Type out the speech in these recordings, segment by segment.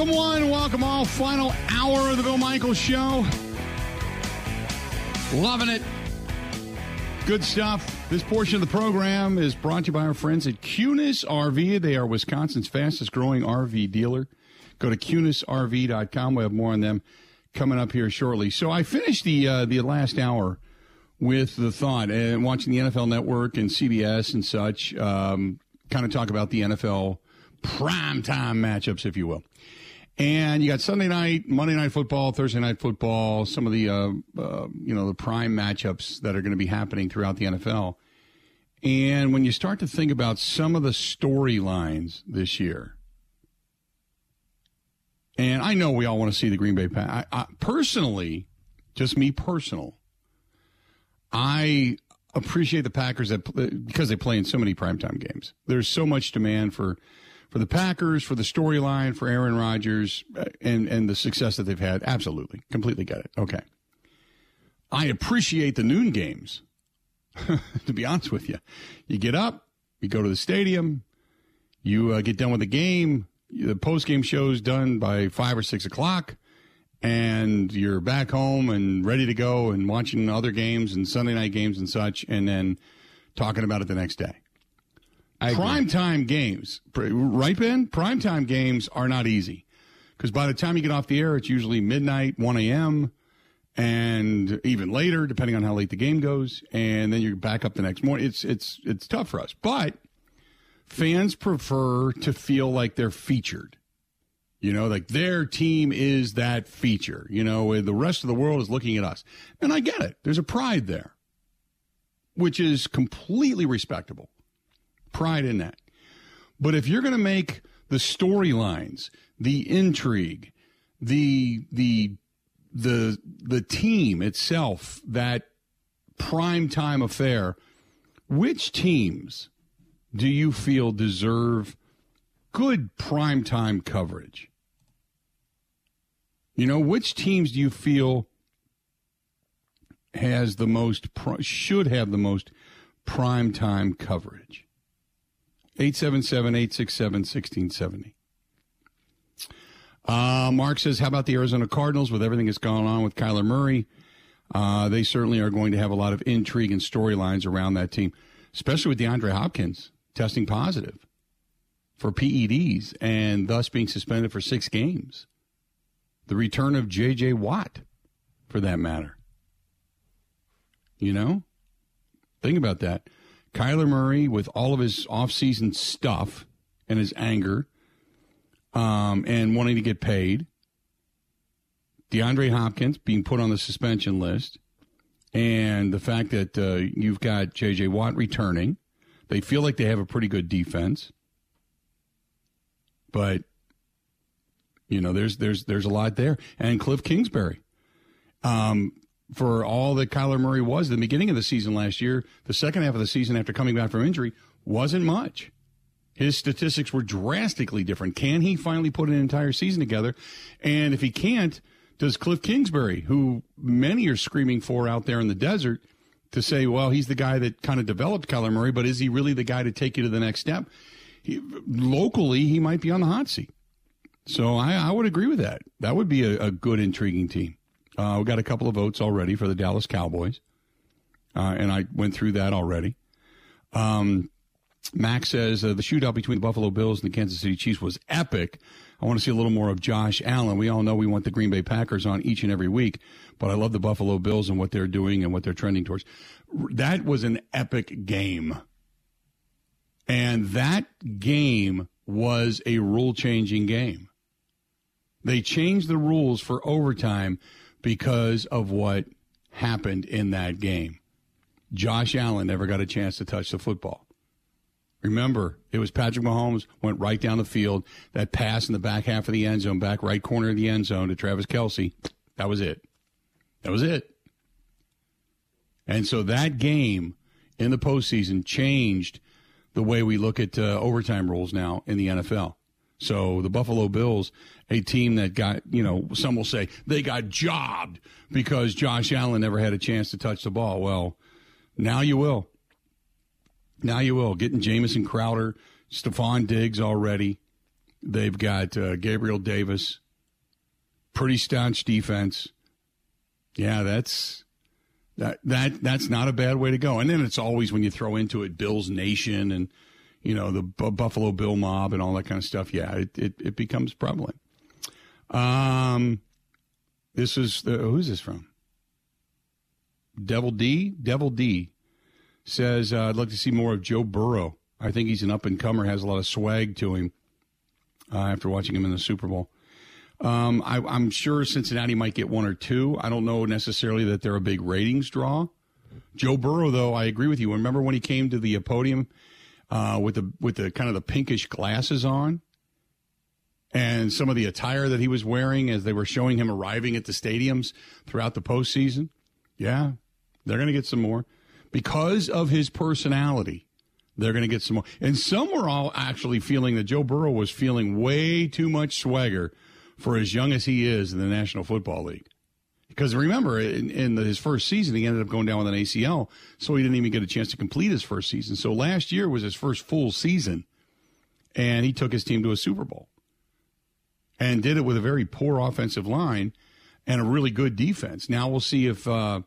Welcome one, welcome all. Final hour of the Bill Michaels Show. Loving it. Good stuff. This portion of the program is brought to you by our friends at Kunes RV. They are Wisconsin's fastest growing RV dealer. Go to kunesrv.com. We have more on them coming up here shortly. So I finished the uh, the last hour with the thought and watching the NFL Network and CBS and such. Um, kind of talk about the NFL prime time matchups, if you will. And you got Sunday night, Monday night football, Thursday night football, some of the uh, uh, you know the prime matchups that are going to be happening throughout the NFL. And when you start to think about some of the storylines this year, and I know we all want to see the Green Bay Pack. Personally, just me personal, I appreciate the Packers that because they play in so many primetime games. There's so much demand for for the Packers, for the storyline, for Aaron Rodgers, uh, and and the success that they've had. Absolutely, completely get it. Okay, I appreciate the noon games. to be honest with you, you get up, you go to the stadium, you uh, get done with the game. The post game show's done by five or six o'clock, and you're back home and ready to go and watching other games and Sunday night games and such, and then talking about it the next day. Prime time games, right, Ben? Prime time games are not easy because by the time you get off the air, it's usually midnight, 1 a.m., and even later, depending on how late the game goes. And then you're back up the next morning. It's, it's, it's tough for us. But fans prefer to feel like they're featured. You know, like their team is that feature, you know, the rest of the world is looking at us. And I get it. There's a pride there, which is completely respectable pride in that. But if you're going to make the storylines, the intrigue, the the the the team itself that prime time affair, which teams do you feel deserve good prime time coverage? You know, which teams do you feel has the most should have the most prime time coverage? 877 867 1670. Uh, Mark says, How about the Arizona Cardinals with everything that's gone on with Kyler Murray? Uh, they certainly are going to have a lot of intrigue and storylines around that team, especially with DeAndre Hopkins testing positive for PEDs and thus being suspended for six games. The return of J.J. Watt, for that matter. You know? Think about that. Kyler Murray with all of his offseason stuff and his anger um, and wanting to get paid. DeAndre Hopkins being put on the suspension list. And the fact that uh, you've got J.J. Watt returning. They feel like they have a pretty good defense. But, you know, there's there's there's a lot there. And Cliff Kingsbury. Um, for all that Kyler Murray was the beginning of the season last year, the second half of the season after coming back from injury wasn't much. His statistics were drastically different. Can he finally put an entire season together? And if he can't, does Cliff Kingsbury, who many are screaming for out there in the desert, to say, well, he's the guy that kind of developed Kyler Murray, but is he really the guy to take you to the next step? He, locally, he might be on the hot seat. So I, I would agree with that. That would be a, a good, intriguing team. Uh, we got a couple of votes already for the Dallas Cowboys, uh, and I went through that already. Um, Max says uh, the shootout between the Buffalo Bills and the Kansas City Chiefs was epic. I want to see a little more of Josh Allen. We all know we want the Green Bay Packers on each and every week, but I love the Buffalo Bills and what they're doing and what they're trending towards. That was an epic game. And that game was a rule changing game. They changed the rules for overtime because of what happened in that game. Josh Allen never got a chance to touch the football. Remember, it was Patrick Mahomes went right down the field. That pass in the back half of the end zone, back right corner of the end zone to Travis Kelce. That was it. That was it. And so that game in the postseason changed the way we look at uh, overtime rules now in the NFL. So the Buffalo Bills, a team that got, you know, some will say they got jobbed because Josh Allen never had a chance to touch the ball. Well, now you will. Now you will. Getting Jamison Crowder, Stefon Diggs already. They've got uh, Gabriel Davis, pretty staunch defense. Yeah, that's that that that's not a bad way to go. And then it's always when you throw into it Bills Nation and you know the B- Buffalo Bill mob and all that kind of stuff. Yeah, it it, it becomes prevalent. Um, this is the, who's this from? Devil D. Devil D says uh, I'd like to see more of Joe Burrow. I think he's an up and comer, has a lot of swag to him. Uh, after watching him in the Super Bowl. Um, I, am sure Cincinnati might get one or two. I don't know necessarily that they're a big ratings draw. Joe Burrow, though, I agree with you. Remember when he came to the podium uh, with the with the kind of the pinkish glasses on, and some of the attire that he was wearing as they were showing him arriving at the stadiums throughout the postseason. Yeah, they're going to get some more because of his personality. They're going to get some more. And some were all actually feeling that Joe Burrow was feeling way too much swagger for as young as he is in the National Football League. Because remember, in, in his first season, he ended up going down with an ACL, so he didn't even get a chance to complete his first season. So last year was his first full season, and he took his team to a Super Bowl and did it with a very poor offensive line and a really good defense. Now we'll see if uh,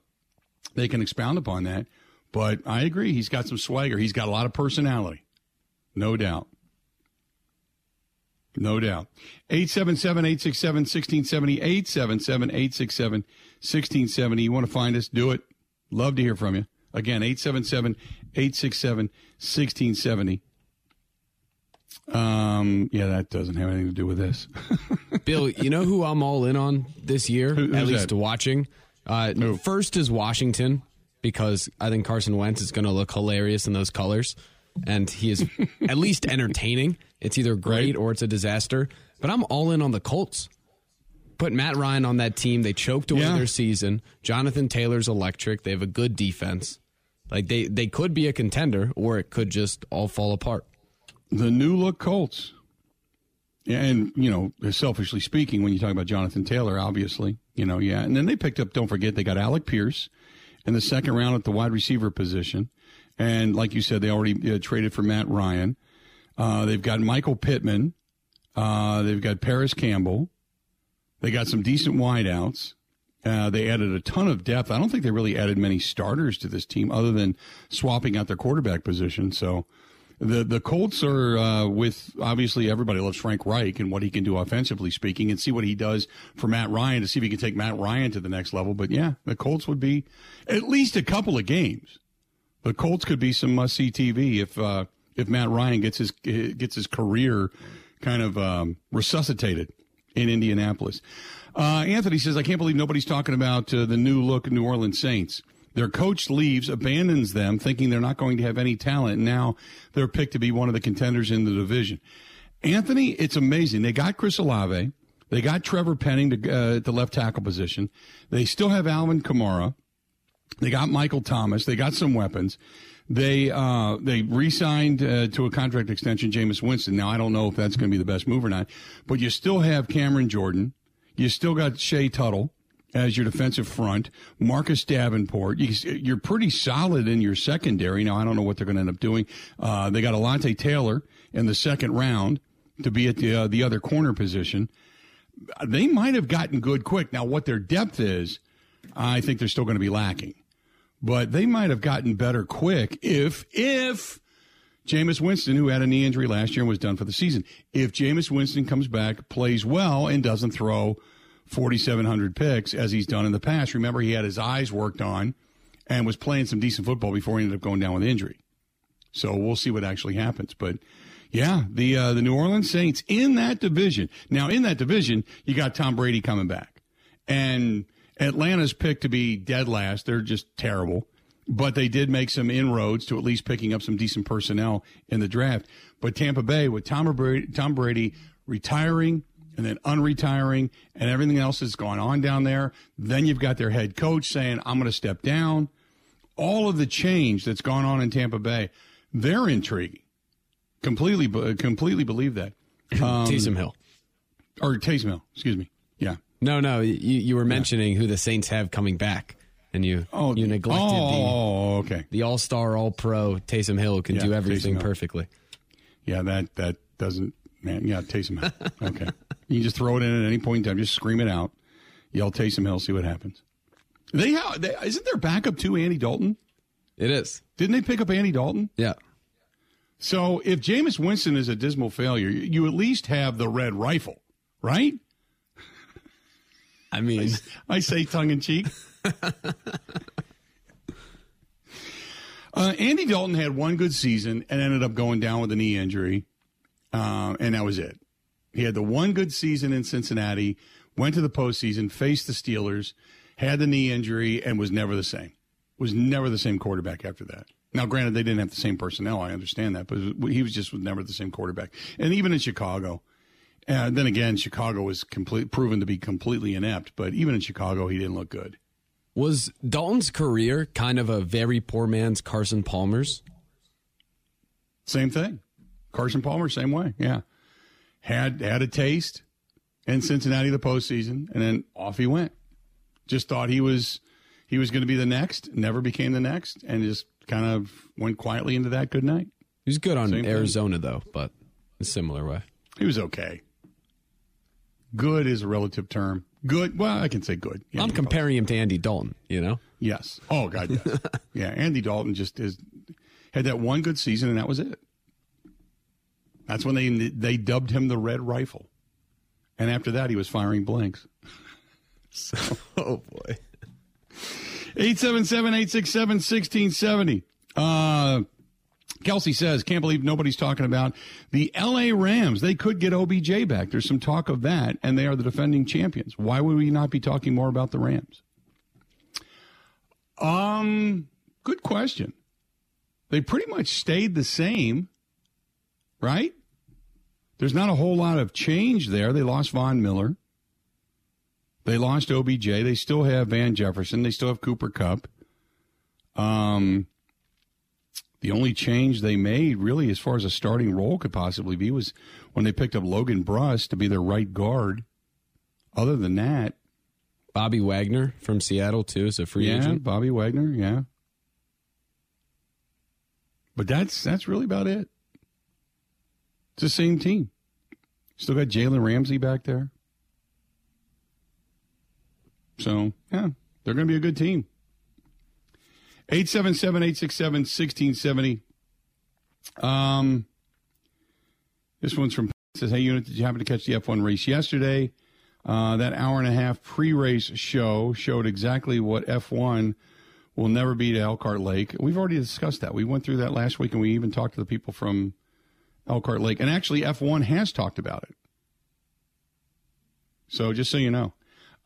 they can expound upon that. But I agree. He's got some swagger. He's got a lot of personality. No doubt. No doubt. 877 867 1670. 877 867 1670. You want to find us? Do it. Love to hear from you. Again, 877 867 1670. Um, yeah, that doesn't have anything to do with this. Bill, you know who I'm all in on this year, Who- at least that? watching? Uh, Who? first is Washington because I think Carson Wentz is going to look hilarious in those colors, and he is at least entertaining. It's either great or it's a disaster. But I'm all in on the Colts. Put Matt Ryan on that team. They choked away Yeah. their season. Jonathan Taylor's electric. They have a good defense. Like they, they could be a contender, or it could just all fall apart. the new look Colts. And, you know, selfishly speaking, when you talk about Jonathan Taylor, obviously, you know, yeah. And then they picked up, don't forget, they got Alec Pierce in the second round at the wide receiver position. And like you said, they already uh, traded for Matt Ryan. Uh, they've got Michael Pittman. Uh, they've got Parris Campbell. They got some decent wideouts. Uh, they added a ton of depth. I don't think they really added many starters to this team other than swapping out their quarterback position. So the the Colts are uh, with obviously everybody loves Frank Reich and what he can do offensively speaking, and see what he does for Matt Ryan to see if he can take Matt Ryan to the next level. But yeah, the Colts would be at least a couple of games. The Colts could be some must see TV if uh, if Matt Ryan gets his gets his career kind of um, resuscitated in Indianapolis. Uh, Anthony says, I can't believe nobody's talking about uh, the new look New Orleans Saints. Their coach leaves, abandons them, thinking they're not going to have any talent. Now they're picked to be one of the contenders in the division. Anthony, it's amazing. They got Chris Olave. They got Trevor Penning to, uh, at the left tackle position. They still have Alvin Kamara. They got Michael Thomas. They got some weapons. They uh, they re-signed uh, to a contract extension Jameis Winston. Now I don't know if that's going to be the best move or not, but you still have Cameron Jordan. You still got Shy Tuttle as your defensive front. Marcus Davenport. You, you're pretty solid in your secondary. Now I don't know what they're going to end up doing. Uh, they got Alontae Taylor in the second round to be at the uh, the other corner position. They might have gotten good quick. Now what their depth is, I think they're still going to be lacking but they might have gotten better quick if if Jameis Winston, who had a knee injury last year and was done for the season, if Jameis Winston comes back, plays well, and doesn't throw 4,700 picks as he's done in the past. Remember, he had his eyes worked on and was playing some decent football before he ended up going down with injury. So we'll see what actually happens. But yeah, the uh, the New Orleans Saints in that division. Now in that division, you got Tom Brady coming back, and Atlanta's picked to be dead last. They're just terrible. But they did make some inroads to at least picking up some decent personnel in the draft. But Tampa Bay, with Tom Brady, Tom Brady retiring and then unretiring and everything else that's gone on down there, then you've got their head coach saying, I'm going to step down. All of the change that's gone on in Tampa Bay, they're intriguing. Completely, completely believe that. Um, Taysom Hill. Or Taysom Hill, excuse me. Yeah. No, no, you, you were mentioning who the Saints have coming back, and you Oh, you neglected Oh, okay. the the All Star, All Pro Taysom Hill can Yeah, do everything perfectly. Yeah, that that doesn't Man, yeah, Taysom Hill. Okay. you can just throw it in at any point in time. Just scream it out. Yell Taysom Hill, see what happens. They have, they, isn't their backup to Andy Dalton? It is. Didn't they pick up Andy Dalton? Yeah. So if Jameis Winston is a dismal failure, you at least have the red rifle, right? I mean, I say tongue in cheek. uh, Andy Dalton had one good season and ended up going down with a knee injury, uh, and that was it. He had the one good season in Cincinnati, went to the postseason, faced the Steelers, had the knee injury, and was never the same. Was never the same quarterback after that. Now, granted, they didn't have the same personnel. I understand that, but he was just never the same quarterback. And even in Chicago, and then again, Chicago was complete, proven to be completely inept. But even in Chicago, he didn't look good. Was Dalton's career kind of a very poor man's Carson Palmer's? Same thing. Carson Palmer, same way. Yeah, had had a taste in Cincinnati the postseason, and then off he went. Just thought he was he was going to be the next. Never became the next, and just kind of went quietly into that good night. He was good on Same Arizona thing. though, but a similar way. He was okay. Good is a relative term. Good. Well, I can say good. I'm comparing him to Andy Dalton. You know. Yes. Oh God. Yes. yeah. Andy Dalton just is had that one good season, and that was it. That's when they they dubbed him the Red Rifle, and after that, he was firing blanks. so, oh boy. 877 867 1670. Uh, Kelsey says, can't believe nobody's talking about the LA Rams. They could get OBJ back. There's some talk of that, and they are the defending champions. Why would we not be talking more about the Rams? Um, good question. They pretty much stayed the same, right? There's not a whole lot of change there. They lost Von Miller. They lost OBJ. They still have Van Jefferson. They still have Cooper Kupp. Um, the only change they made, really, as far as a starting role could possibly be, was when they picked up Logan Bruss to be their right guard. Other than that, Bobby Wagner from Seattle too is a free yeah, agent. Bobby Wagner, yeah. But that's that's really about it. It's the same team. Still got Jalen Ramsey back there. So, yeah, they're going to be a good team. 877 867 1670. Um, this one's from says, Hey, unit, did you happen to catch the F1 race yesterday? Uh, that hour and a half pre race show showed exactly what F1 will never be to Elkhart Lake. We've already discussed that. We went through that last week and we even talked to the people from Elkhart Lake. And actually, F1 has talked about it. So just so you know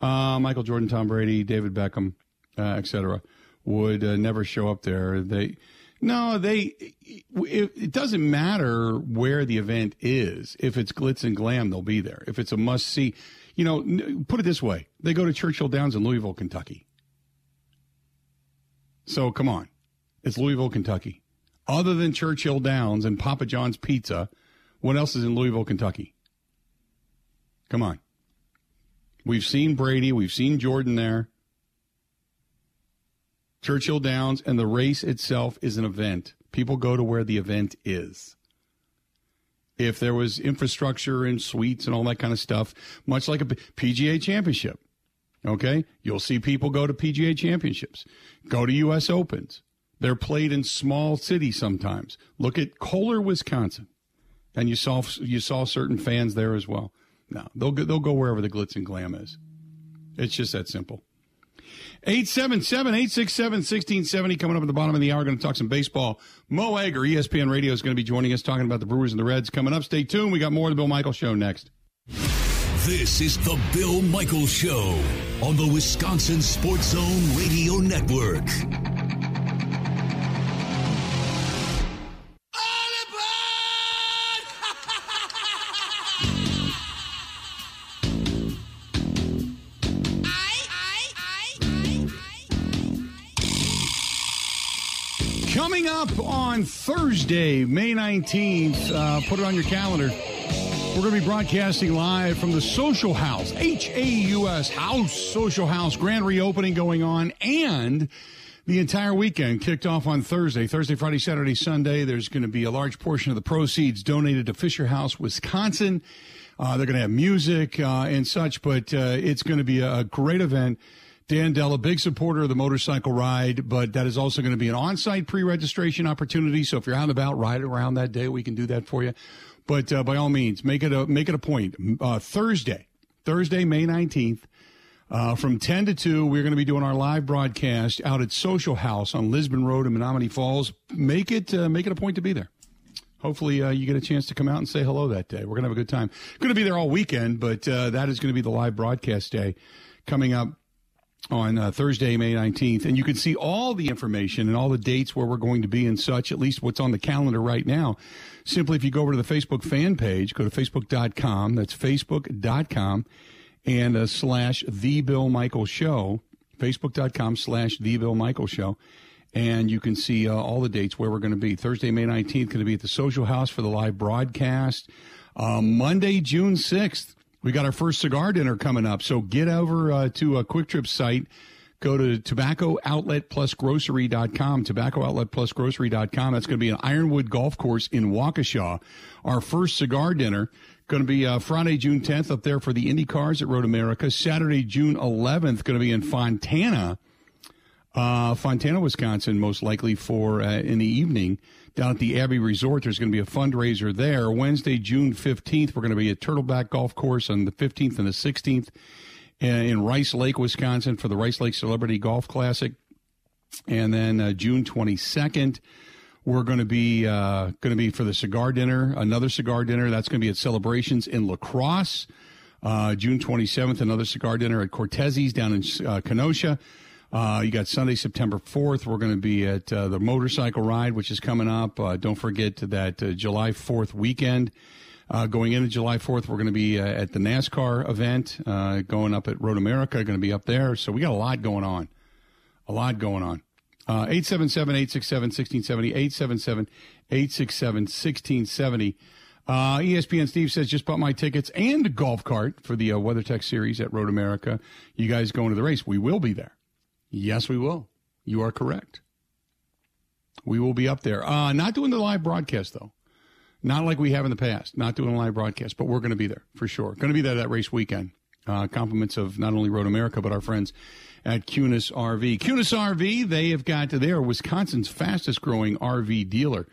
uh, Michael Jordan, Tom Brady, David Beckham, uh, etc., would uh, never show up there. They no, they. It, it, doesn't matter where the event is. If it's glitz and glam, they'll be there. If it's a must see, you know, put it this way: they go to Churchill Downs in Louisville, Kentucky. So come on, it's Louisville, Kentucky. Other than Churchill Downs and Papa John's Pizza, what else is in Louisville, Kentucky? Come on. We've seen Brady, we've seen Jordan there. Churchill Downs, and the race itself is an event. People go to where the event is. If there was infrastructure and suites and all that kind of stuff, much like a PGA championship, okay, you'll see people go to PGA championships, go to U.S. Opens. They're played in small cities sometimes. Look at Kohler, Wisconsin, and you saw you saw certain fans there as well. No, they'll they'll go wherever the glitz and glam is. It's just that simple. 877-867-1670 coming up at the bottom of the hour. Going to talk some baseball. Mo Egger, ESPN Radio, is going to be joining us talking about the Brewers and the Reds coming up. Stay tuned. We got more of the Bill Michaels Show next. This is the Bill Michaels Show on the Wisconsin Sports Zone Radio Network. On Thursday, May 19th, uh, put it on your calendar. We're going to be broadcasting live from the Social House, H A U S House, Social House, grand reopening going on, and The entire weekend kicked off on Thursday. Thursday, Friday, Saturday, Sunday. There's going to be a large portion of the proceeds donated to Fisher House, Wisconsin. Uh, they're going to have music uh, and such, but uh, it's going to be a, great event. Dan Dell, a big supporter of the motorcycle ride, but that is also going to be an on-site pre-registration opportunity. So if you're out and about, ride around that day, we can do that for you. But uh, by all means, make it a make it a point. Uh, Thursday, Thursday, May nineteenth, uh, from 10 to 2, we're going to be doing our live broadcast out at Social House on Lisbon Road in Menomonee Falls. Make it uh, make it a point to be there. Hopefully, uh, you get a chance to come out and say hello that day. We're going to have a good time. Going to be there all weekend, but uh, that is going to be the live broadcast day coming up on uh, Thursday, May 19th. And you can see all the information and all the dates where we're going to be and such, at least what's on the calendar right now. Simply, if you go over to the Facebook fan page, go to facebook.com. That's facebook.com and uh, slash The Bill Michael Show, facebook.com slash The Bill Michael Show. And you can see uh, all the dates where we're going to be. Thursday, May 19th, going to be at the Social House for the live broadcast. Uh, Monday, June 6th, we got our first cigar dinner coming up. So get over uh, to a Quick Trip site. Go to tobaccooutletplusgrocery.com, tobaccooutletplusgrocery.com. That's going to be an Ironwood Golf Course in Waukesha. Our first cigar dinner Going to be uh, Friday, June 10th, up there for the Indy Cars at Road America. Saturday, June 11th, going to be in Fontana, uh, Fontana, Wisconsin, most likely for uh, in the evening down at the Abbey Resort. There's going to be a fundraiser there. Wednesday, June 15th, we're going to be at Turtleback Golf Course on the 15th and the 16th uh, in Rice Lake, Wisconsin for the Rice Lake Celebrity Golf Classic. And then uh, June 22nd, we're going to be uh, going to be for the cigar dinner, another cigar dinner. That's going to be at Celebrations in La Crosse. Uh, June 27th, another cigar dinner at Cortez's down in uh, Kenosha. Uh, you got Sunday, September 4th. We're going to be at uh, the motorcycle ride, which is coming up. Uh, don't forget that uh, July 4th weekend. Uh, going into July 4th, we're going to be uh, at the NASCAR event, going up at Road America, going to be up there. So we got a lot going on. A lot going on. 877 867 1670. 877 867 1670. Uh, ESPN Steve says, just bought my tickets and a golf cart for the uh, WeatherTech series at Road America. You guys going to the race? We will be there. Yes, we will. You are correct. We will be up there. Uh, not doing the live broadcast, though. Not like we have in the past. Not doing a live broadcast, but we're going to be there for sure. Going to be there that race weekend. Uh, compliments of not only Road America, but our friends at Kunes RV. Kunes RV, they have got, they are Wisconsin's fastest growing RV dealer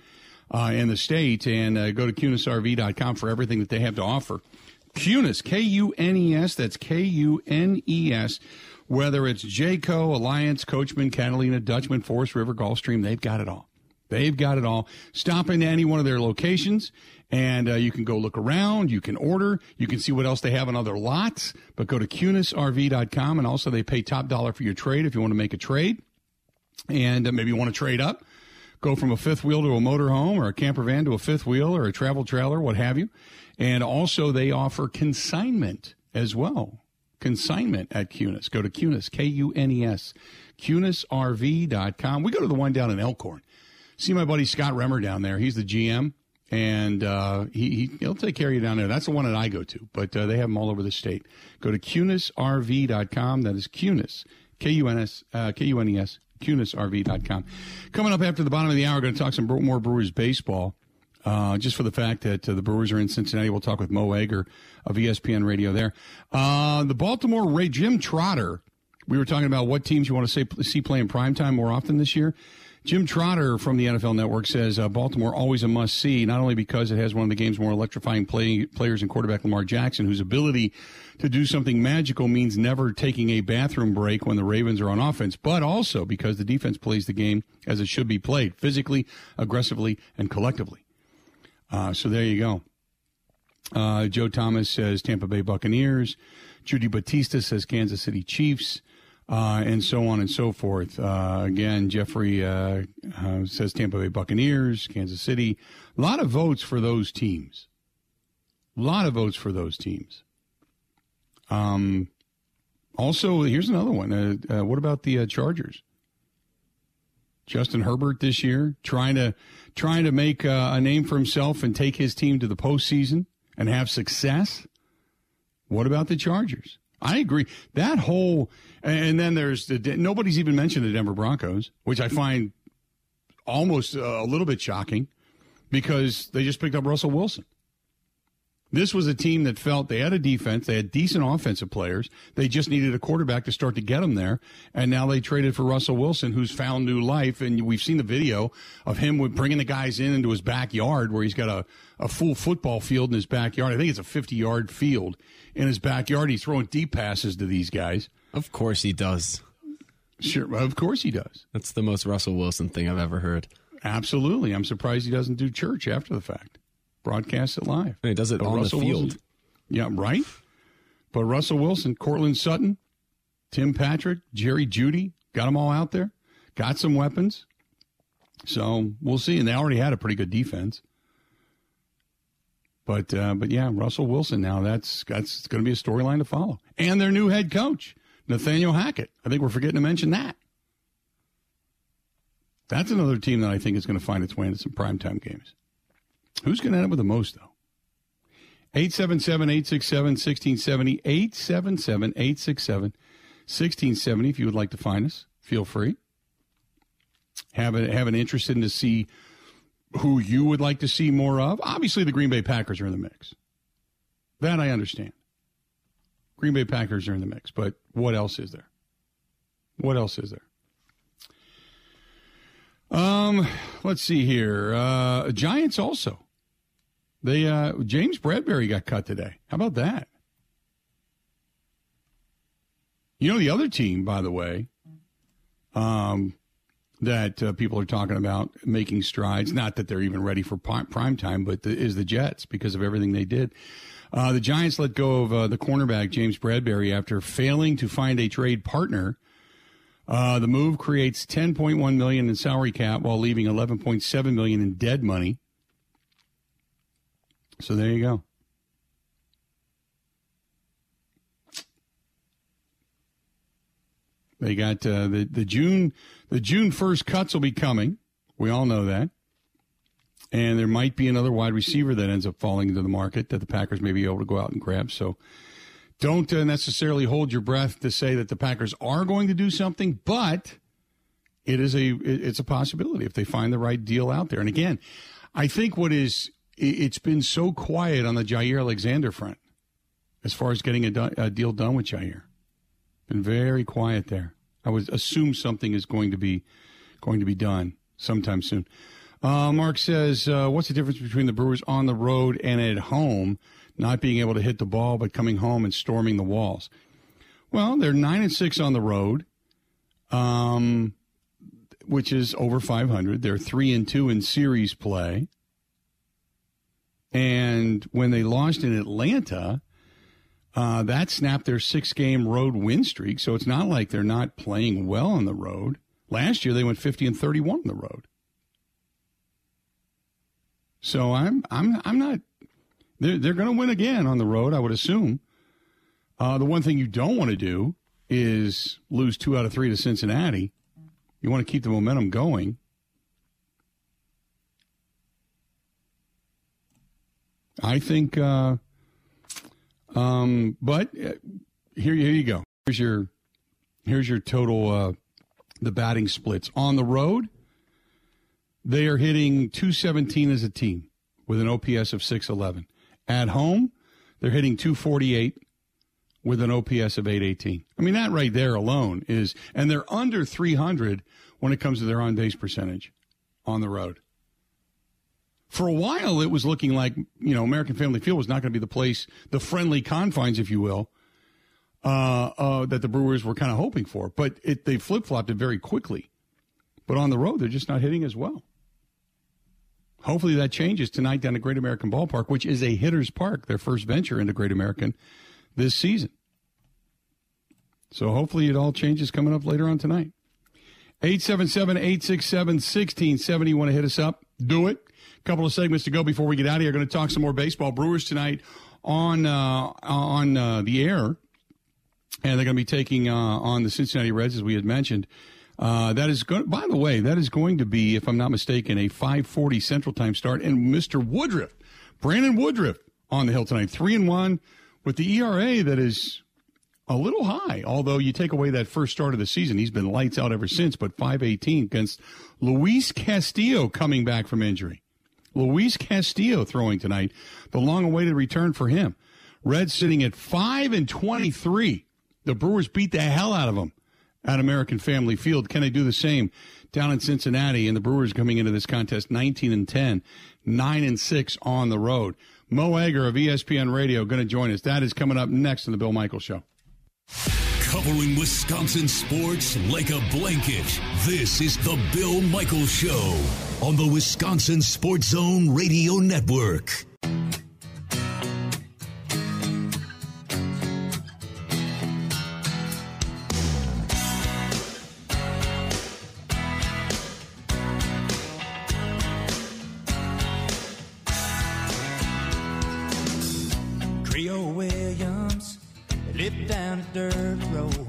uh, in the state. And uh, go to kunesrv.com for everything that they have to offer. Kunes, K U N E S, that's K U N E S. Whether it's Jayco, Alliance, Coachmen, Catalina, Dutchman, Forest River, Gulfstream, they've got it all. They've got it all. Stop into any one of their locations and uh, you can go look around. You can order. You can see what else they have on other lots. But go to kunesrv.com and also they pay top dollar for your trade if you want to make a trade. And uh, maybe you want to trade up, go from a fifth wheel to a motorhome or a camper van to a fifth wheel or a travel trailer, what have you. And also they offer consignment as well. Consignment at Kunes. Go to Kunes. K U N E S, kunesrv.com. We go to the one down in Elkhorn. See my buddy Scott Remmer down there. He's the GM and uh, he, he will take care of you down there. That's the one that I go to, but uh, they have them all over the state. Go to kunesrv.com. That is Kunes, K U N S uh, K U N E S, kunesrv.com. Coming up after the bottom of the hour, going to talk some more Brewers baseball. Uh, just for the fact that uh, the Brewers are in Cincinnati, we'll talk with Mo Egger of ESPN Radio there. Uh, the Baltimore Ray Jim Trotter. We were talking about what teams you want to say, see play in prime time more often this year. Jim Trotter from the NFL Network says uh, Baltimore always a must see, not only because it has one of the game's more electrifying play, players in quarterback Lamar Jackson, whose ability to do something magical means never taking a bathroom break when the Ravens are on offense, but also because the defense plays the game as it should be played physically, aggressively, and collectively. Uh, so there you go. Uh, Joe Thomas says Tampa Bay Buccaneers. Judy Battista says Kansas City Chiefs uh, and so on and so forth. Uh, again, Jeffrey uh, uh, says Tampa Bay Buccaneers, Kansas City. A lot of votes for those teams. A lot of votes for those teams. Um, also, here's another one. Uh, uh, what about the Chargers? Justin Herbert this year trying to trying to make uh, a name for himself and take his team to the postseason and have success. What about the Chargers? I agree. That whole, and then there's the, nobody's even mentioned the Denver Broncos, which I find almost uh, a little bit shocking because they just picked up Russell Wilson. This was a team that felt they had a defense, they had decent offensive players. They just needed a quarterback to start to get them there. And now they traded for Russell Wilson, who's found new life. And we've seen the video of him bringing the guys in into his backyard where he's got a, a full football field in his backyard. I think it's a 50 yard field in his backyard. He's throwing deep passes to these guys. Of course he does. Sure, of course he does. That's the most Russell Wilson thing I've ever heard. Absolutely. I'm surprised he doesn't do church after the fact broadcast it live. And he does it but on Russell the field. Wilson, yeah, right. But Russell Wilson, Courtland Sutton, Tim Patrick, Jerry Jeudy, got them all out there. Got some weapons. So we'll see. And they already had a pretty good defense. But uh, but yeah, Russell Wilson now that's that's going to be a storyline to follow. And their new head coach, Nathaniel Hackett. I think we're forgetting to mention that. That's another team that I think is going to find its way into some primetime games. Who's going to end up with the most, though? 877 867 1670. 877 867 1670. If you would like to find us, feel free. Have, a, have an interest in to see who you would like to see more of. Obviously, the Green Bay Packers are in the mix. That I understand. Green Bay Packers are in the mix, but what else is there? What else is there? Um, let's see here. Uh, Giants also. They uh, James Bradberry got cut today. How about that? You know the other team, by the way, um, that uh, people are talking about making strides. Not that they're even ready for prime time, but the, is the Jets because of everything they did. Uh, the Giants let go of uh, the cornerback James Bradberry after failing to find a trade partner. Uh, the move creates 10.1 million in salary cap while leaving 11.7 million in dead money. So there you go. They got uh, the the June the June first cuts will be coming. We all know that, and there might be another wide receiver that ends up falling into the market that the Packers may be able to go out and grab. So don't uh, necessarily hold your breath to say that the Packers are going to do something, but it is a it's a possibility if they find the right deal out there. And again, I think what is it's been so quiet on the Jaire Alexander front as far as getting a, a deal done with Jaire. Been very quiet there. I would assume something is going to be going to be done sometime soon. Uh, Mark says, uh, "What's the difference between the Brewers on the road and at home, not being able to hit the ball, but coming home and storming the walls?" Well, they're nine and six on the road, um, which is over five hundred. They're three and two in series play. And when they lost in Atlanta, uh, that snapped their six game road win streak. So it's not like they're not playing well on the road. Last year they went 50 and 31 on the road. So I'm I'm I'm not they're they're going to win again on the road, I would assume. Uh, the one thing you don't want to do is lose two out of three to Cincinnati. You want to keep the momentum going. I think, uh, um, but uh, here, here you go. Here's your, here's your total, uh, the batting splits on the road. They are hitting 217 as a team with an OPS of 611. At home, they're hitting 248 with an OPS of 818. I mean, that right there alone is, and they're under 300 when it comes to their on base percentage on the road for a while it was looking like you know American Family Field was not going to be the place, the friendly confines, if you will, uh, uh, that the Brewers were kind of hoping for. But it, they flip flopped it very quickly. But on the road, they're just not hitting as well. Hopefully that changes tonight down at Great American Ballpark, which is a hitter's park, their first venture into Great American this season. So hopefully it all changes coming up later on tonight. 877 867 1670. Want to hit us up? Do it couple of segments to go before we get out of here. Going to talk some more baseball. Brewers tonight on uh, on uh, the air, and they're going to be taking uh, on the Cincinnati Reds, as we had mentioned. Uh, that is going. By the way, that is going to be, if I'm not mistaken, a 5:40 Central Time start. And Mr. Woodruff, Brandon Woodruff, on the hill tonight, three and one, with the ERA that is a little high. Although you take away that first start of the season, he's been lights out ever since. But 518 against Luis Castillo coming back from injury. Luis Castillo throwing tonight, the long-awaited return for him. Reds sitting at five and 23. The Brewers beat the hell out of them at American Family Field. Can they do the same down in Cincinnati? And the Brewers coming into this contest 19 and 10, 9 and 6 on the road. Mo Egger of ESPN Radio going to join us. That is coming up next on the Bill Michaels Show. Covering Wisconsin sports like a blanket. This is the Bill Michaels Show on the Wisconsin Sports Zone Radio Network. Creowance, Lip and Thurrow.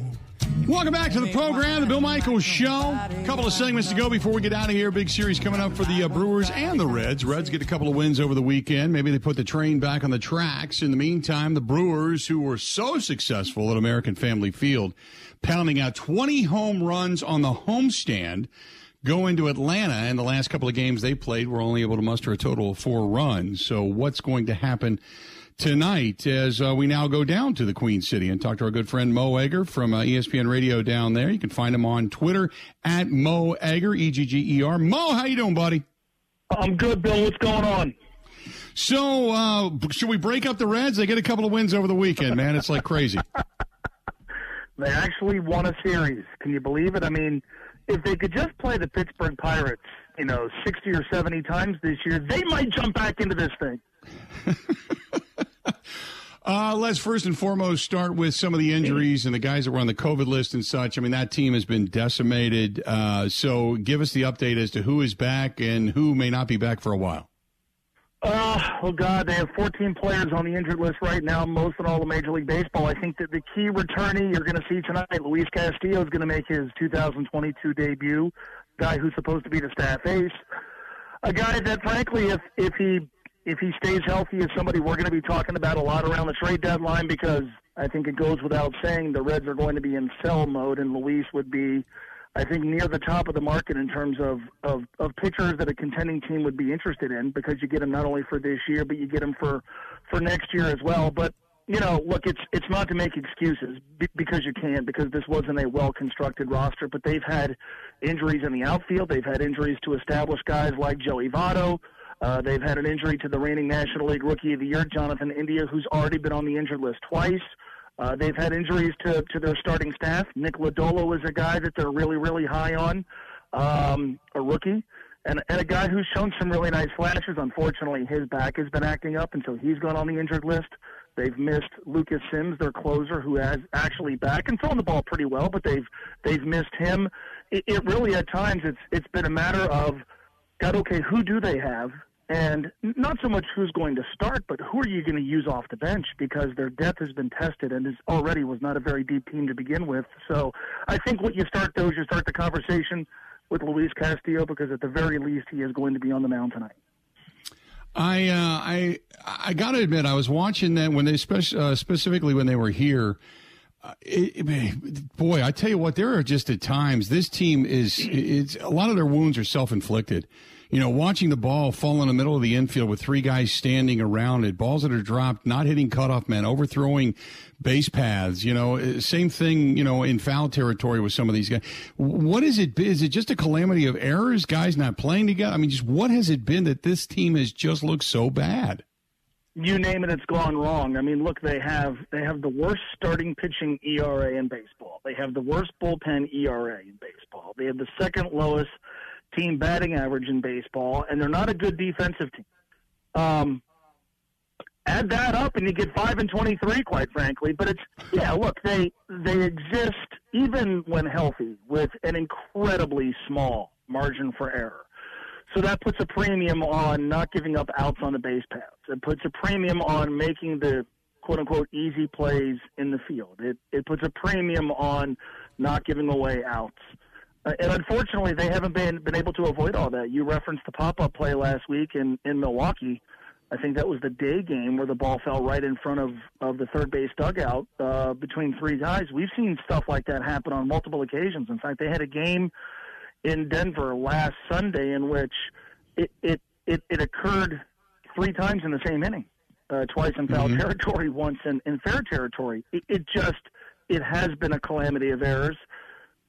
Welcome back to the program, the Bill Michaels Show. A couple of segments to go before we get out of here. Big series coming up for the uh, Brewers and the Reds. Reds get a couple of wins over the weekend. Maybe they put the train back on the tracks. In the meantime, the Brewers, who were so successful at American Family Field, pounding out 20 home runs on the homestand, go into Atlanta. And the last couple of games they played were only able to muster a total of four runs. So, what's going to happen? Tonight as uh, we now go down to the Queen City and talk to our good friend Mo Egger from uh, ESPN Radio down there. You can find him on Twitter at Mo Egger, E G G E R. Mo, how you doing, buddy? I'm good, Bill. What's going on? So, uh, should we break up the Reds? They get a couple of wins over the weekend, man. It's like crazy. they actually won a series. Can you believe it? I mean, if they could just play the Pittsburgh Pirates, you know, 60 or 70 times this year, they might jump back into this thing. Uh, let's first and foremost start with some of the injuries and the guys that were on the COVID list and such. I mean, that team has been decimated. Uh, so give us the update as to who is back and who may not be back for a while. Uh, oh, God, they have 14 players on the injured list right now, most in all of Major League Baseball. I think that the key returnee you're going to see tonight, Luis Castillo, is going to make his 2022 debut. Guy who's supposed to be the staff ace. A guy that, frankly, if, if he if he stays healthy, is somebody we're going to be talking about a lot around the trade deadline because I think it goes without saying the Reds are going to be in sell mode, and Luis would be, I think, near the top of the market in terms of, of, of pitchers that a contending team would be interested in because you get him not only for this year, but you get him for, for next year as well. But you know, look, it's it's not to make excuses because you can't because this wasn't a well constructed roster, but they've had injuries in the outfield. They've had injuries to established guys like Joey Votto. Uh, they've had an injury to the reigning National League Rookie of the Year, Jonathan India, who's already been on the injured list twice. Uh, they've had injuries to, to their starting staff. Nick Lodolo is a guy that they're really, really high on, um, a rookie, and, and a guy who's shown some really nice flashes. Unfortunately, his back has been acting up, and so he's gone on the injured list. They've missed Lucas Sims, their closer, who has actually back and thrown the ball pretty well, but they've they've missed him. It, it really at times it's it's been a matter of God, okay, who do they have? And not so much who's going to start, but who are you going to use off the bench because their depth has been tested and is already was not a very deep team to begin with. So I think what you start those, you start the conversation with Luis Castillo because at the very least he is going to be on the mound tonight. I uh, I I got to admit I was watching that when they spe- uh, specifically when they were here. Uh, it, it, boy, I tell you what, there are just at times this team is it's a lot of their wounds are self inflicted you know, watching the ball fall in the middle of the infield with three guys standing around it, balls that are dropped, not hitting cutoff men, overthrowing base paths, you know, eh, same thing, you know, in foul territory with some of these guys. What is it? Is it just a calamity of errors, guys not playing together? I mean, just what has it been that this team has just looked so bad? You name it, it's gone wrong. I mean, look, they have they have the worst starting pitching ERA in baseball. They have the worst bullpen ERA in baseball. They have the second lowest team batting average in baseball, and they're not a good defensive team. Um, add that up, and you get five and twenty-three. Quite frankly, but it's yeah. Look, they they exist even when healthy with an incredibly small margin for error. So that puts a premium on not giving up outs on the base paths. It puts a premium on making the quote unquote easy plays in the field. It it puts a premium on not giving away outs. Uh, and unfortunately, they haven't been been able to avoid all that. You referenced the pop up play last week in in Milwaukee. I think that was the day game where the ball fell right in front of, of the third base dugout uh, between three guys. We've seen stuff like that happen on multiple occasions. In fact, they had a game in Denver last Sunday in which it it, it, it occurred three times in the same inning, uh, twice in foul mm-hmm. territory, once in, in fair territory. It, it just it has been a calamity of errors.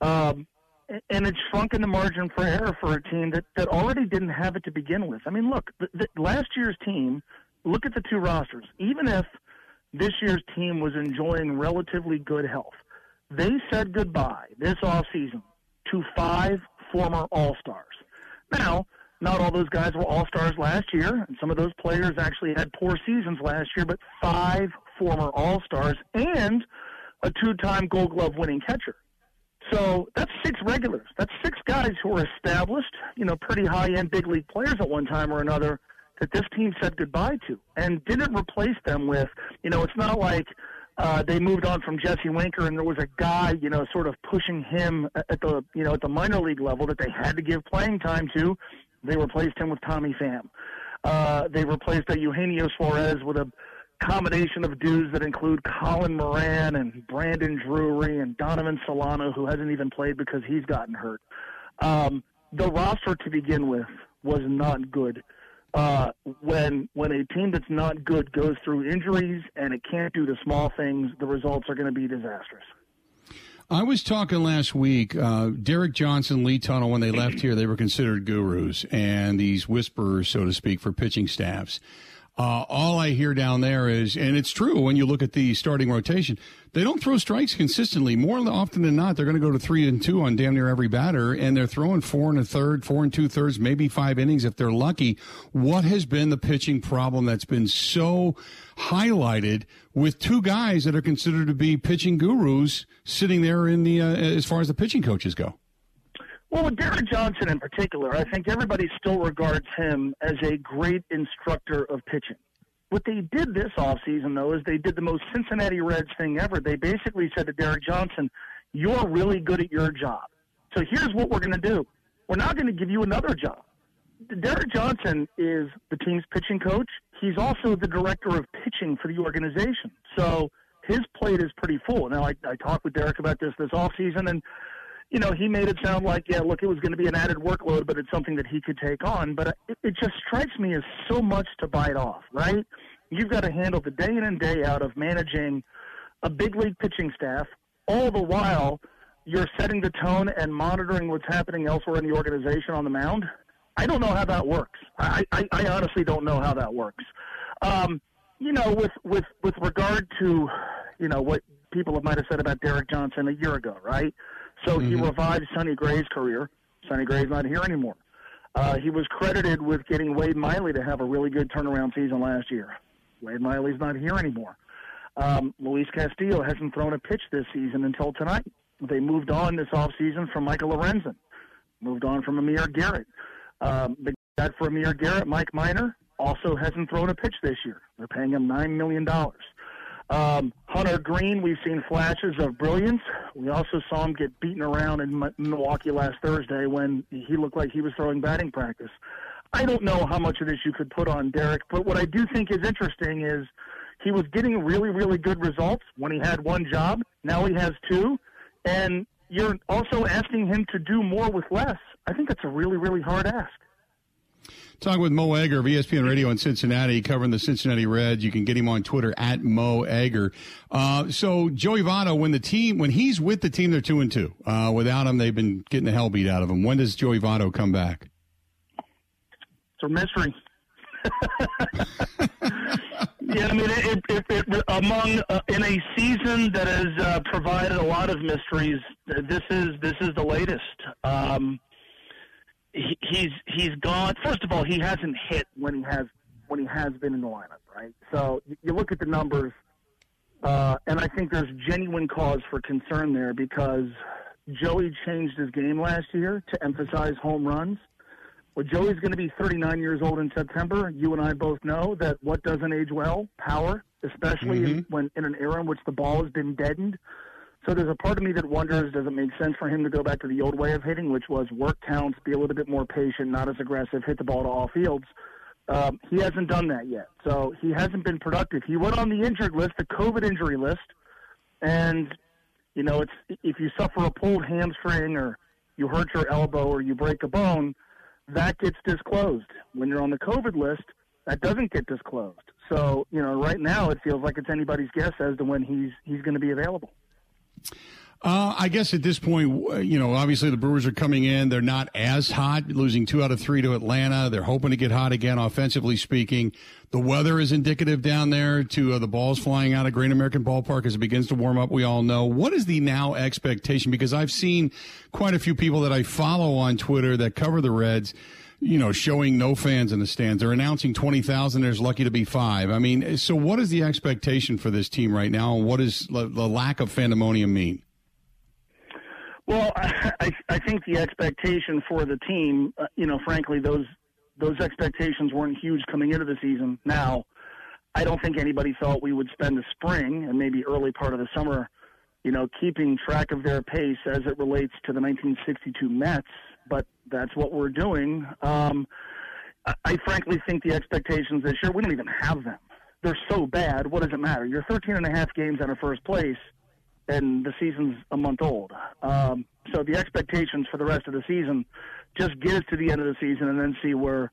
Um, and it's shrunken the margin for error for a team that, that already didn't have it to begin with. I mean, look, the, the, last year's team, look at the two rosters. Even if this year's team was enjoying relatively good health, they said goodbye this offseason to five former All Stars. Now, not all those guys were All Stars last year, and some of those players actually had poor seasons last year, but five former All Stars and a two time Gold Glove winning catcher. So that's six regulars. That's six guys who were established, you know, pretty high end big league players at one time or another that this team said goodbye to and didn't replace them with, you know, it's not like uh, they moved on from Jesse Winker and there was a guy, you know, sort of pushing him at the, you know, at the minor league level that they had to give playing time to. They replaced him with Tommy Pham. Uh, they replaced a Eugenio Suarez with a combination of dudes that include Colin Moran and Brandon Drury and Donovan Solano, who hasn't even played because he's gotten hurt. Um, the roster to begin with was not good. Uh, when when a team that's not good goes through injuries and it can't do the small things, the results are going to be disastrous. I was talking last week. Uh, Derek Johnson, Lee Tunnell, when they left here, they were considered gurus and these whisperers, so to speak, for pitching staffs. Uh, all I hear down there is, and it's true when you look at the starting rotation, they don't throw strikes consistently. More often than not, they're going to go to three and two on damn near every batter, and they're throwing four and a third, four and two thirds, maybe five innings if they're lucky. What has been the pitching problem that's been so highlighted with two guys that are considered to be pitching gurus sitting there in the uh, as far as the pitching coaches go? Well, with Derek Johnson in particular, I think everybody still regards him as a great instructor of pitching. What they did this offseason, though, is they did the most Cincinnati Reds thing ever. They basically said to Derek Johnson, You're really good at your job. So here's what we're going to do we're not going to give you another job. Derek Johnson is the team's pitching coach. He's also the director of pitching for the organization. So his plate is pretty full. Now, I, I talked with Derek about this this offseason, and you know, he made it sound like, yeah, look, it was going to be an added workload, but it's something that he could take on. But it, it just strikes me as so much to bite off, right? You've got to handle the day in and day out of managing a big league pitching staff, all the while you're setting the tone and monitoring what's happening elsewhere in the organization on the mound. I don't know how that works. I, I, I honestly don't know how that works. Um, you know, with, with, with regard to, you know, what people might have said about Derek Johnson a year ago, right? So mm-hmm. he revived Sonny Gray's career. Sonny Gray's not here anymore. Uh, he was credited with getting Wade Miley to have a really good turnaround season last year. Wade Miley's not here anymore. Um, Luis Castillo hasn't thrown a pitch this season until tonight. They moved on this offseason from Michael Lorenzen, moved on from Amir Garrett. Um, the guy for Amir Garrett, Mike Minor also hasn't thrown a pitch this year. They're paying him $9 million. Um, Hunter Greene, we've seen flashes of brilliance. We also saw him get beaten around in Milwaukee last Thursday when he looked like he was throwing batting practice. I don't know how much of this you could put on Derek, but what I do think is interesting is he was getting really, really good results when he had one job. Now he has two, and you're also asking him to do more with less. I think that's a really, really hard ask. Talking with Mo Egger of ESPN Radio in Cincinnati, covering the Cincinnati Reds. You can get him on Twitter at Mo Egger. Uh, so Joey Votto, when the team, when he's with the team, they're two and two. Uh, without him, they've been getting the hell beat out of him. When does Joey Votto come back? It's a mystery. yeah, I mean, it, it, it, among uh, in a season that has uh, provided a lot of mysteries, this is this is the latest. Um, he, he's he's gone. First of all, he hasn't hit when he has when he has been in the lineup, right? So you look at the numbers, uh, and I think there's genuine cause for concern there because Joey changed his game last year to emphasize home runs. Well, Joey's going to be 39 years old in September. You and I both know that what doesn't age well, power, especially mm-hmm. in, when in an era in which the ball has been deadened. So there's a part of me that wonders, does it make sense for him to go back to the old way of hitting, which was work counts, be a little bit more patient, not as aggressive, hit the ball to all fields? Um, he hasn't done that yet, so he hasn't been productive. He went on the injured list, the COVID injury list, and you know, it's if you suffer a pulled hamstring or you hurt your elbow or you break a bone, that gets disclosed. When you're on the COVID list, that doesn't get disclosed. So, you know, right now it feels like it's anybody's guess as to when he's he's going to be available. Uh, I guess at this point, you know, obviously the Brewers are coming in. They're not as hot, losing two out of three to Atlanta. They're hoping to get hot again, offensively speaking. The weather is indicative down there to uh, the balls flying out of Great American Ballpark as it begins to warm up. We all know. What is the now expectation? Because I've seen quite a few people that I follow on Twitter that cover the Reds you know, showing no fans in the stands. They're announcing 20,000. There's lucky to be five. I mean, so what is the expectation for this team right now? And what does the lack of fandemonium mean? Well, I, I think the expectation for the team, uh, you know, frankly, those those expectations weren't huge coming into the season. Now, I don't think anybody thought we would spend the spring and maybe early part of the summer, you know, keeping track of their pace as it relates to the 1962 Mets. But that's what we're doing. Um, I, I frankly think the expectations this year we don't even have them. They're so bad. What does it matter? You're 13 and a half games out of first place and the season's a month old. Um, so the expectations for the rest of the season just get us to the end of the season and then see where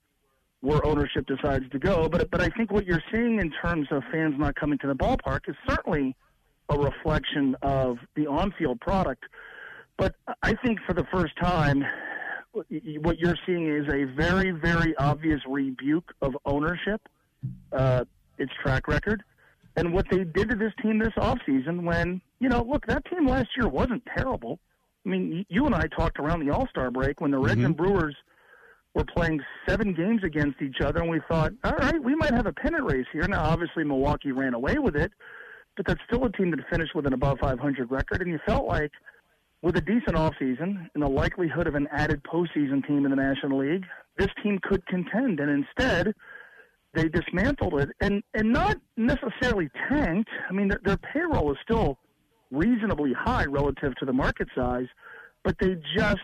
where ownership decides to go. But but I think what you're seeing in terms of fans not coming to the ballpark is certainly a reflection of the on-field product. But I think for the first time, what you're seeing is a very very obvious rebuke of ownership, uh, its track record and what they did to this team this offseason when, you know, look, that team last year wasn't terrible. I mean, you and I talked around the All Star break when the Reds mm-hmm. and Brewers were playing seven games against each other, and we thought, all right, we might have a pennant race here. Now, obviously, Milwaukee ran away with it, but that's still a team that finished with an above 500 record, and you felt like with a decent offseason and the likelihood of an added postseason team in the National League, this team could contend. And instead, they dismantled it and and not necessarily tanked. I mean, their, their payroll is still reasonably high relative to the market size, but they just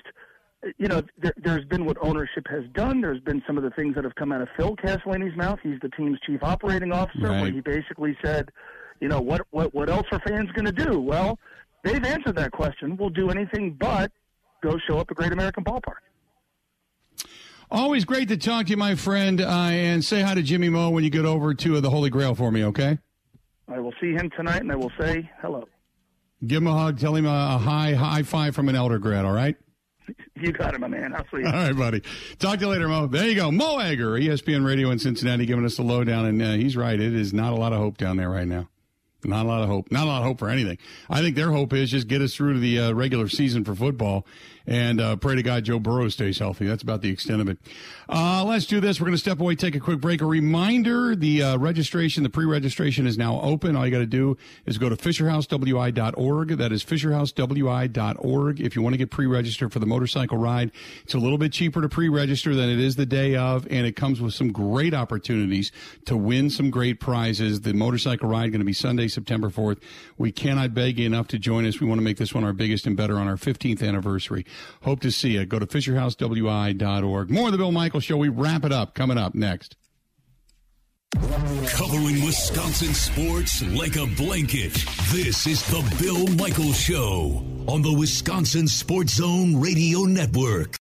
you know, there, there's been what ownership has done. There's been some of the things that have come out of Phil Castellini's mouth. He's the team's chief operating officer, right. where he basically said, you know, what what what else are fans going to do? Well, they've answered that question. We'll do anything but go show up at Great American Ballpark. Always great to talk to you, my friend, uh, and say hi to Jimmy Mo when you get over to uh, the Holy Grail for me, okay? I will see him tonight, and I will say hello. Give him a hug. Tell him a, a high high five from an elder grad. All right. You got it, my man. I'll see you. All right, buddy. Talk to you later, Mo. There you go. Mo Egger, ESPN Radio in Cincinnati, giving us the lowdown. And uh, he's right. It is not a lot of hope down there right now. Not a lot of hope. Not a lot of hope for anything. I think their hope is just get us through to the uh, regular season for football and uh, pray to God Joe Burrow stays healthy. That's about the extent of it. Uh, let's do this. We're going to step away, take a quick break. A reminder: the uh, registration, the pre-registration is now open. All you got to do is go to FisherHouseWI.org. That is FisherHouseWI.org. If you want to get pre-registered for the motorcycle ride, it's a little bit cheaper to pre-register than it is the day of, and it comes with some great opportunities to win some great prizes. The motorcycle ride going to be Sunday, September 4th. We cannot beg you enough to join us. We want to make this one our biggest and better on our 15th anniversary. Hope to see you. Go to FisherHouseWI.org. More of the Bill Michael Show. We wrap it up coming up next. Covering Wisconsin sports like a blanket. This is the Bill Michael Show on the Wisconsin Sports Zone Radio Network.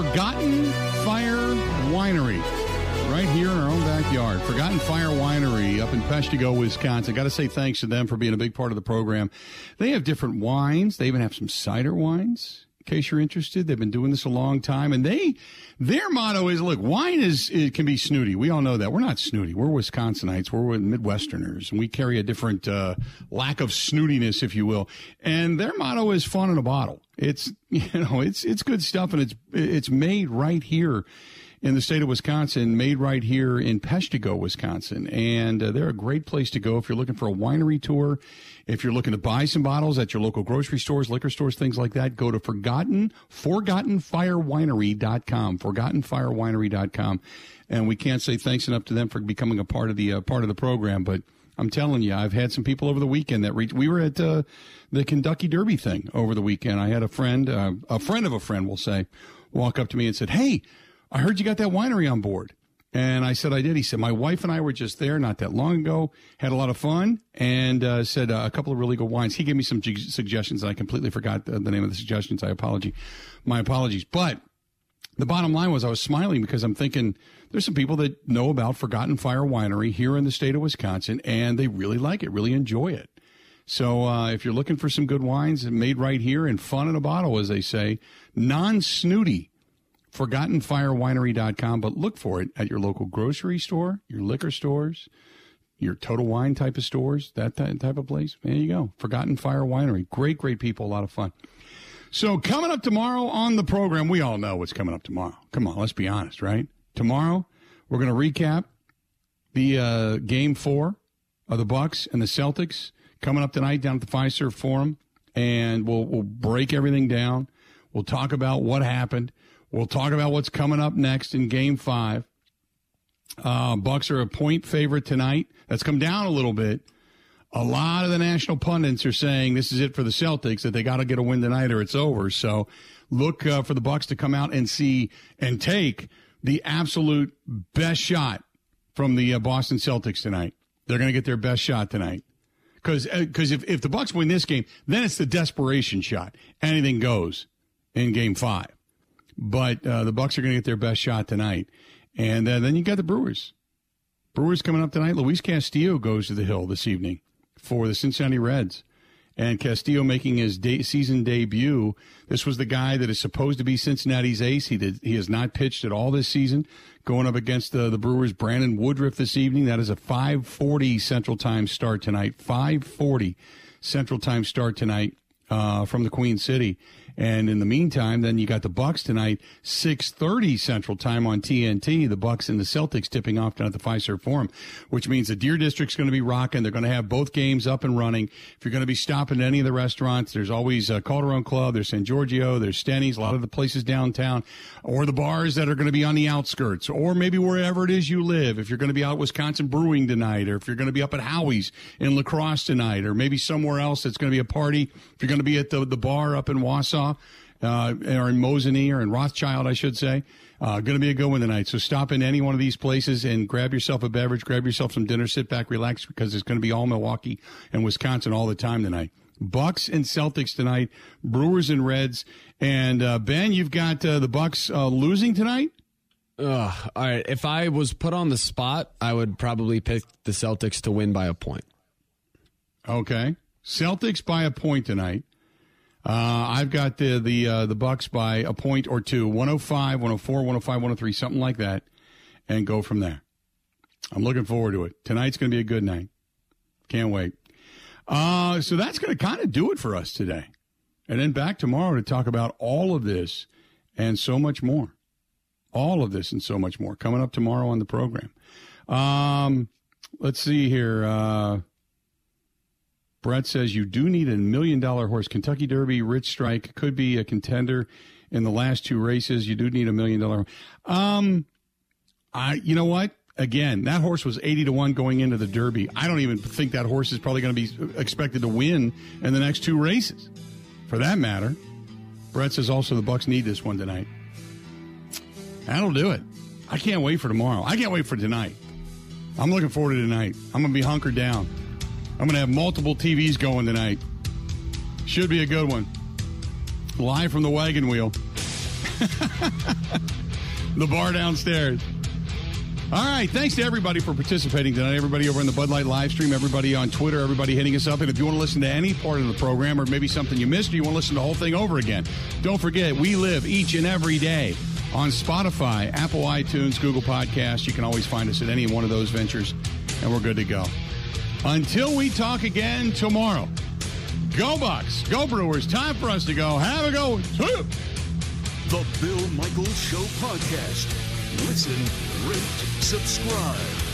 Forgotten Fire Winery right here in our own backyard. Forgotten Fire Winery up in Peshtigo, Wisconsin. Got to say thanks to them for being a big part of the program. They have different wines. They even have some cider wines. In case you're interested, they've been doing this a long time, and they their motto is: look, wine is it can be snooty. We all know that. We're not snooty. We're Wisconsinites. We're Midwesterners, and we carry a different uh, lack of snootiness, if you will. And their motto is fun in a bottle. It's you know it's it's good stuff, and it's it's made right here in the state of Wisconsin, made right here in Peshtigo, Wisconsin. And uh, they're a great place to go if you're looking for a winery tour. If you're looking to buy some bottles at your local grocery stores, liquor stores, things like that, go to Forgotten, ForgottenFireWinery.com, ForgottenFireWinery.com. And we can't say thanks enough to them for becoming a part of the uh, part of the program, but I'm telling you, I've had some people over the weekend that. We were at uh, the Kentucky Derby thing over the weekend. I had a friend, uh, a friend of a friend, we'll say, walk up to me and said, "Hey, I heard you got that winery on board. And I said, I did. He said, my wife and I were just there not that long ago, had a lot of fun, and uh, said uh, a couple of really good wines. He gave me some g- suggestions, and I completely forgot the, the, name of the suggestions. I apologize. My apologies. But the bottom line was I was smiling because I'm thinking there's some people that know about Forgotten Fire Winery here in the state of Wisconsin, and they really like it, really enjoy it. So uh, if you're looking for some good wines made right here and fun in a bottle, as they say, non snooty ForgottenFireWinery.com, but look for it at your local grocery store, your liquor stores, your Total Wine type of stores, that type of place. There you go. Forgotten Fire Winery. Great, great people. A lot of fun. So coming up tomorrow on the program, we all know what's coming up tomorrow. Come on, let's be honest, right? Tomorrow, we're going to recap the uh, game four of the Bucks and the Celtics coming up tonight down at the Fiserv Forum, and we'll we'll break everything down. We'll talk about what happened. We'll talk about what's coming up next in Game Five. Uh, Bucks are a point favorite tonight. That's come down a little bit. A lot of the national pundits are saying this is it for the Celtics that they got to get a win tonight or it's over. So look uh, for the Bucks to come out and see and take the absolute best shot from the uh, Boston Celtics tonight. They're going to get their best shot tonight because because uh, if if the Bucks win this game, then it's the desperation shot. Anything goes in Game Five. But uh, the Bucks are going to get their best shot tonight, and uh, then you got the Brewers. Brewers coming up tonight. Luis Castillo goes to the Hill this evening for the Cincinnati Reds. And Castillo making his day, season debut. This was the guy that is supposed to be Cincinnati's ace. He did, he has not pitched at all this season. Going up against the, the Brewers, Brandon Woodruff this evening. That is a 5:40 Central Time start tonight. 5:40 Central Time start tonight uh, from the Queen City. And in the meantime, then you got the Bucks tonight, six thirty Central Time on TNT. The Bucks and the Celtics tipping off down at the Fiserv Forum, which means the Deer District's going to be rocking. They're going to have both games up and running. If you're going to be stopping at any of the restaurants, there's always a Calderone Club, there's San Giorgio, there's Stenny's, a lot of the places downtown, or the bars that are going to be on the outskirts, or maybe wherever it is you live. If you're going to be out at Wisconsin Brewing tonight, or if you're going to be up at Howie's in La Crosse tonight, or maybe somewhere else that's going to be a party. If you're going to be at the the bar up in Wausau uh, or in Mosinee or in Rothschild, I should say. Uh, going to be a good one tonight. So stop in any one of these places and grab yourself a beverage, grab yourself some dinner, sit back, relax, because it's going to be all Milwaukee and Wisconsin all the time tonight. Bucks and Celtics tonight, Brewers and Reds, and uh, Ben, you've got uh, the Bucks uh, losing tonight. Ugh, all right. If I was put on the spot, I would probably pick the Celtics to win by a point. Okay, Celtics by a point tonight. Uh, I've got the the uh, the Bucks by a point or two, 105, 104, 105, 103, something like that, and go from there. I'm looking forward to it. Tonight's going to be a good night. Can't wait. Uh, so that's going to kind of do it for us today. And then back tomorrow to talk about all of this and so much more. All of this and so much more coming up tomorrow on the program. Um, let's see here. Brett says you do need a million dollar horse. Kentucky Derby, Rich Strike could be a contender in the last two races. You do need a million dollar. Um, I, you know what? Again, that horse was 80 to 1 going into the Derby. I don't even think that horse is probably going to be expected to win in the next two races. For that matter, Brett says also the Bucks need this one tonight. That'll do it. I can't wait for tomorrow. I can't wait for tonight. I'm looking forward to tonight. I'm going to be hunkered down. I'm going to have multiple TVs going tonight. Should be a good one. Live from the wagon wheel. the bar downstairs. All right. Thanks to everybody for participating tonight. Everybody over in the Bud Light live stream, everybody on Twitter, everybody hitting us up. And if you want to listen to any part of the program or maybe something you missed or you want to listen to the whole thing over again, don't forget, we live each and every day on Spotify, Apple iTunes, Google Podcasts. You can always find us at any one of those ventures, and we're good to go. Until we talk again tomorrow, go Bucks, go Brewers. Time for us to go. Have a go. The Bill Michaels Show podcast. Listen, rate, subscribe.